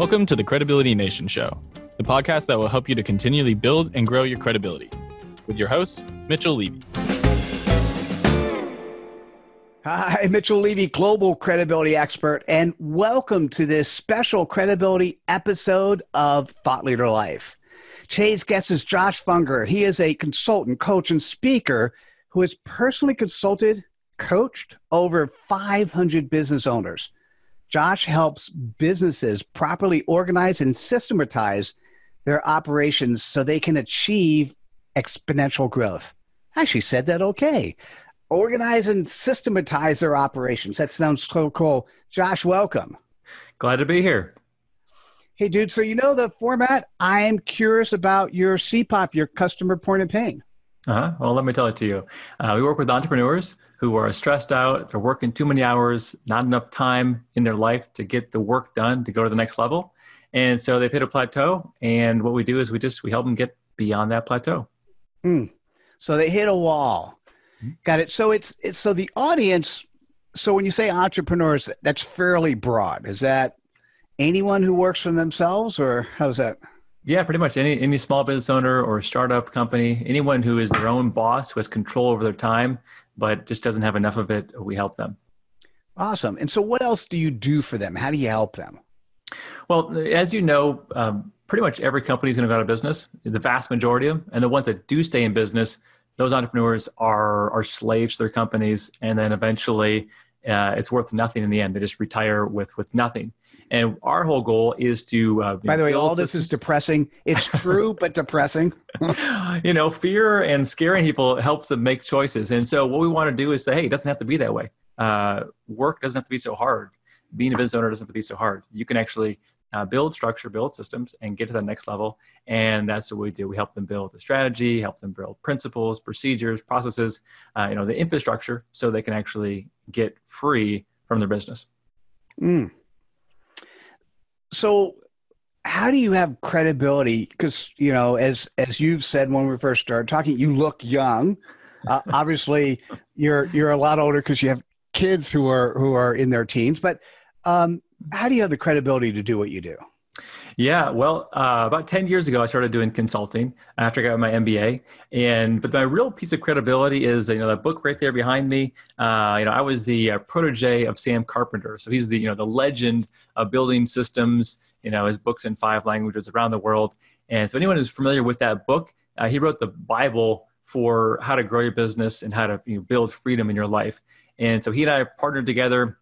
Welcome to the Credibility Nation Show, the podcast that will help you to continually build and grow your credibility. With your host, Mitchell Levy. Hi, Mitchell Levy, global credibility expert, and welcome to this special credibility episode of Thought Leader Life. Today's guest is Josh Fonger. He is a consultant, coach, and speaker who has personally consulted, coached over 500 business owners. Josh helps businesses properly organize and systematize their operations so they can achieve exponential growth. I actually said that okay. Organize and systematize their operations. That sounds so cool. Josh, welcome. Glad to be here. Hey, dude. So, you know the format? I am curious about your CPOP, your customer point of pain. Uh-huh. Well, let me tell it to you. Uh, we work with entrepreneurs who are stressed out, they're working too many hours, not enough time in their life to get the work done to go to the next level. And so they've hit a plateau. And what we do is we just we help them get beyond that plateau. Mm. So they hit a wall. Mm-hmm. Got it. So it's, it's so the audience. So when you say entrepreneurs, that's fairly broad. Is that anyone who works for themselves, or how does that? Yeah, pretty much any any small business owner or startup company, anyone who is their own boss, who has control over their time, but just doesn't have enough of it, we help them. Awesome. And so, what else do you do for them? How do you help them? Well, as you know, um, pretty much every company is going to go out of business. The vast majority of them, and the ones that do stay in business, those entrepreneurs are are slaves to their companies, and then eventually uh, it's worth nothing in the end. They just retire with with nothing. And our whole goal is to. Uh, By the way, all this is depressing. It's true, but depressing. you know, fear and scaring people helps them make choices. And so, what we want to do is say, hey, it doesn't have to be that way. Uh, work doesn't have to be so hard. Being a business owner doesn't have to be so hard. You can actually uh, build structure, build systems, and get to the next level. And that's what we do. We help them build a strategy, help them build principles, procedures, processes, uh, you know, the infrastructure, so they can actually get free from their business. Mm so how do you have credibility? Because you know as as you've said when we first started talking you look young. Uh, obviously you're you're a lot older because you have kids who are who are in their teens but um, how do you have the credibility to do what you do yeah, well, uh, about 10 years ago, I started doing consulting after I got my MBA. And, but my real piece of credibility is, you know, that book right there behind me. Uh, you know, I was the uh, protege of Sam Carpenter. So he's the, you know, the legend of building systems, you know, his books in five languages around the world. And so anyone who's familiar with that book, uh, he wrote the Bible for how to grow your business and how to you know, build freedom in your life. And so he and I partnered together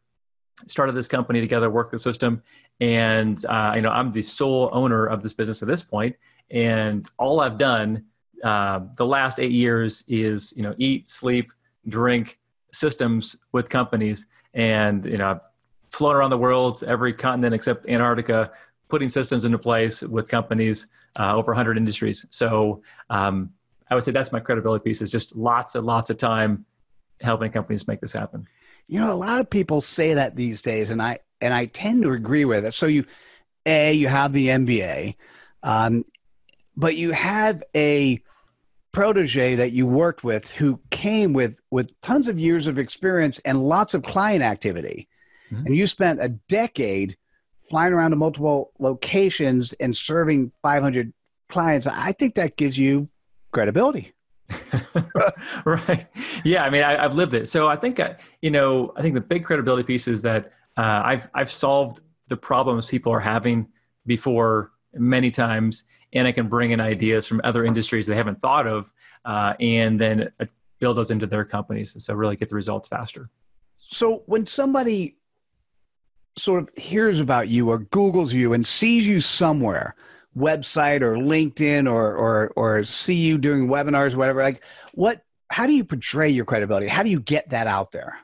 started this company together, Work the System, and uh, you know I'm the sole owner of this business at this point, and all I've done uh, the last eight years is you know eat, sleep, drink systems with companies, and you know I've flown around the world, every continent except Antarctica, putting systems into place with companies uh, over 100 industries. So um, I would say that's my credibility piece is just lots and lots of time helping companies make this happen. You know, a lot of people say that these days, and I and I tend to agree with it. So you, a, you have the MBA, um, but you have a protege that you worked with who came with with tons of years of experience and lots of client activity, mm-hmm. and you spent a decade flying around to multiple locations and serving 500 clients. I think that gives you credibility. right. Yeah. I mean, I, have lived it. So I think, uh, you know, I think the big credibility piece is that uh, I've, I've solved the problems people are having before many times, and I can bring in ideas from other industries they haven't thought of, uh, and then uh, build those into their companies. And so really get the results faster. So when somebody sort of hears about you or Googles you and sees you somewhere, website or LinkedIn or or or see you doing webinars, whatever. Like, what? How do you portray your credibility? How do you get that out there?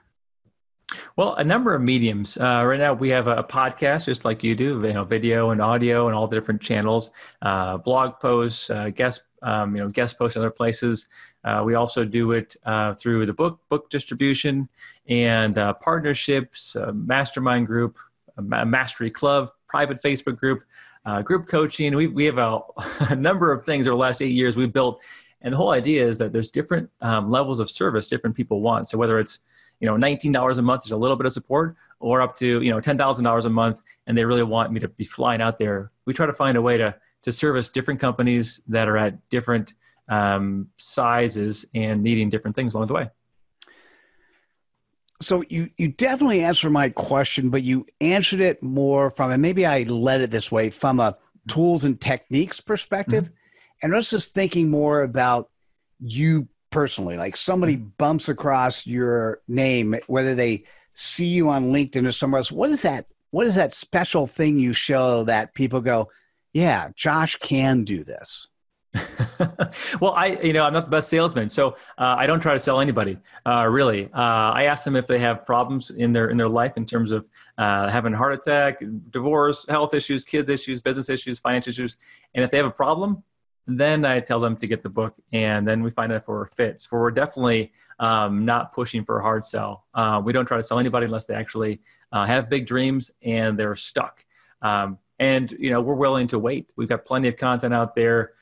Well, a number of mediums. Uh, right now, we have a podcast, just like you do, you know, video and audio, and all the different channels, uh, blog posts, uh, guest, um, you know, guest posts, other places. Uh, we also do it uh, through the book book distribution and uh, partnerships, mastermind group, mastery club, private Facebook group uh, group coaching. We, we have a, a, number of things over the last eight years we've built. And the whole idea is that there's different um, levels of service different people want. So whether it's you know $19 a month, there's a little bit of support, or up to you know ten thousand dollars a month, and they really want me to be flying out there. We try to find a way to to service different companies that are at different um, sizes and needing different things along the way. So you you definitely answered my question, but you answered it more from and maybe I led it this way from a tools and techniques perspective. Mm-hmm. And I was just thinking more about you personally. Like somebody mm-hmm. bumps across your name, whether they see you on LinkedIn or somewhere else. What is that? What is that special thing you show that people go, yeah, Josh can do this? well, I, you know, I'm not the best salesman, so uh, I don't try to sell anybody. Uh, really, uh, I ask them if they have problems in their in their life in terms of uh, having a heart attack, divorce, health issues, kids issues, business issues, financial issues, and if they have a problem, then I tell them to get the book, and then we find out if we're fits. For we're definitely um, not pushing for a hard sell. Uh, we don't try to sell anybody unless they actually uh, have big dreams and they're stuck. Um, and you know, we're willing to wait. We've got plenty of content out there,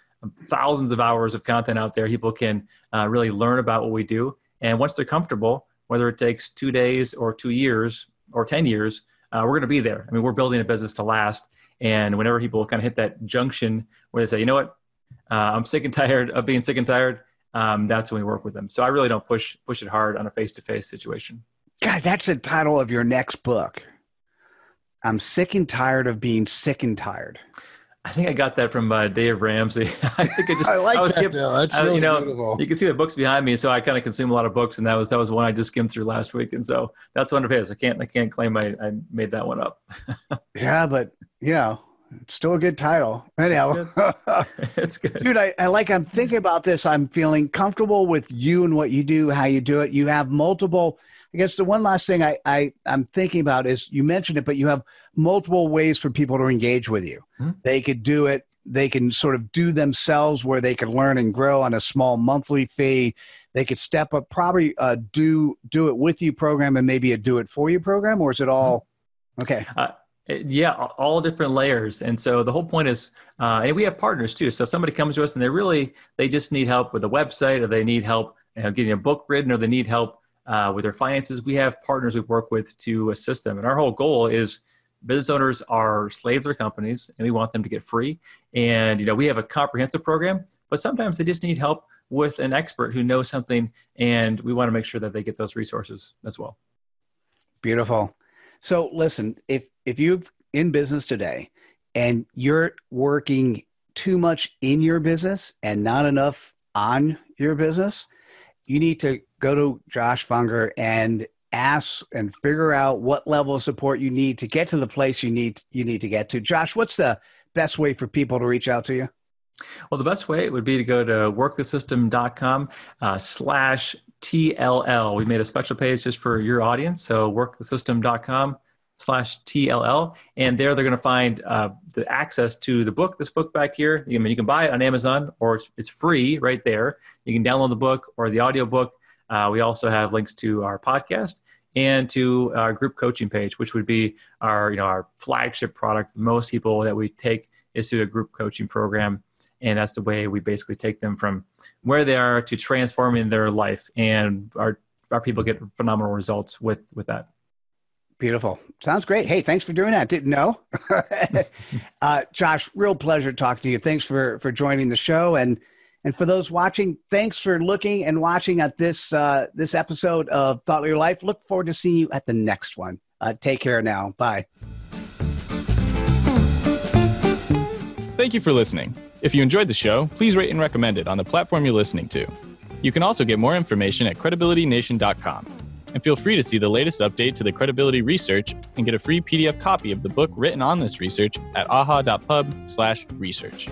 thousands of hours of content out there. People can uh, really learn about what we do, and once they're comfortable, whether it takes two days or two years or ten years, uh, we're going to be there. I mean, we're building a business to last. And whenever people kind of hit that junction where they say, you know what, uh, I'm sick and tired of being sick and tired. Um, that's when we work with them. So I really don't push push it hard on a face to face situation. God, that's the title of your next book. I'm sick and tired of being sick and tired. I think I got that from uh, Dave Ramsey. I think I just I like I was that. Skip, That's really you know, beautiful. You can see the books behind me, so I kind of consume a lot of books, and that was that was one I just skimmed through last week, and so that's one of his. I can't I can't claim I, I made that one up. yeah, but you know, it's still a good title. Anyhow, it's good. Dude, I, I like, I'm thinking about this. I'm feeling comfortable with you and what you do, how you do it. You have multiple, I guess the one last thing I, I, I'm thinking about is you mentioned it, but you have multiple ways for people to engage with you. Hmm. They could do it. They can sort of do themselves where they could learn and grow on a small monthly fee. They could step up, probably uh, do do it with you program and maybe a do it for you program, or is it all hmm. okay? Uh, yeah, all different layers. And so the whole point is, uh, and we have partners too. So if somebody comes to us and they really, they just need help with a website or they need help you know, getting a book written or they need help uh, with their finances, we have partners we work with to assist them. And our whole goal is business owners are slaves their companies and we want them to get free. And, you know, we have a comprehensive program, but sometimes they just need help with an expert who knows something. And we want to make sure that they get those resources as well. Beautiful. So listen, if if you're in business today and you're working too much in your business and not enough on your business, you need to go to Josh Fonger and ask and figure out what level of support you need to get to the place you need you need to get to. Josh, what's the best way for people to reach out to you? Well, the best way would be to go to workthesystem.com uh, slash TLL. We made a special page just for your audience. So workthesystem.com slash TLL. And there they're going to find uh, the access to the book, this book back here. I mean, you can buy it on Amazon or it's, it's free right there. You can download the book or the audio book. Uh, we also have links to our podcast and to our group coaching page, which would be our, you know, our flagship product. Most people that we take is to a group coaching program. And that's the way we basically take them from where they are to transforming their life. And our our people get phenomenal results with with that. Beautiful. Sounds great. Hey thanks for doing that. Didn't know. Uh, josh real pleasure talking to you. Thanks for for joining the show. And and for those watching thanks for looking and watching at this uh, this episode of thought leader life look forward to seeing you at the next one uh, take care now bye thank you for listening if you enjoyed the show, please rate and recommend it on the platform you're listening to. You can also get more information at credibilitynation.com. And feel free to see the latest update to the credibility research and get a free PDF copy of the book written on this research at aha.pub/research.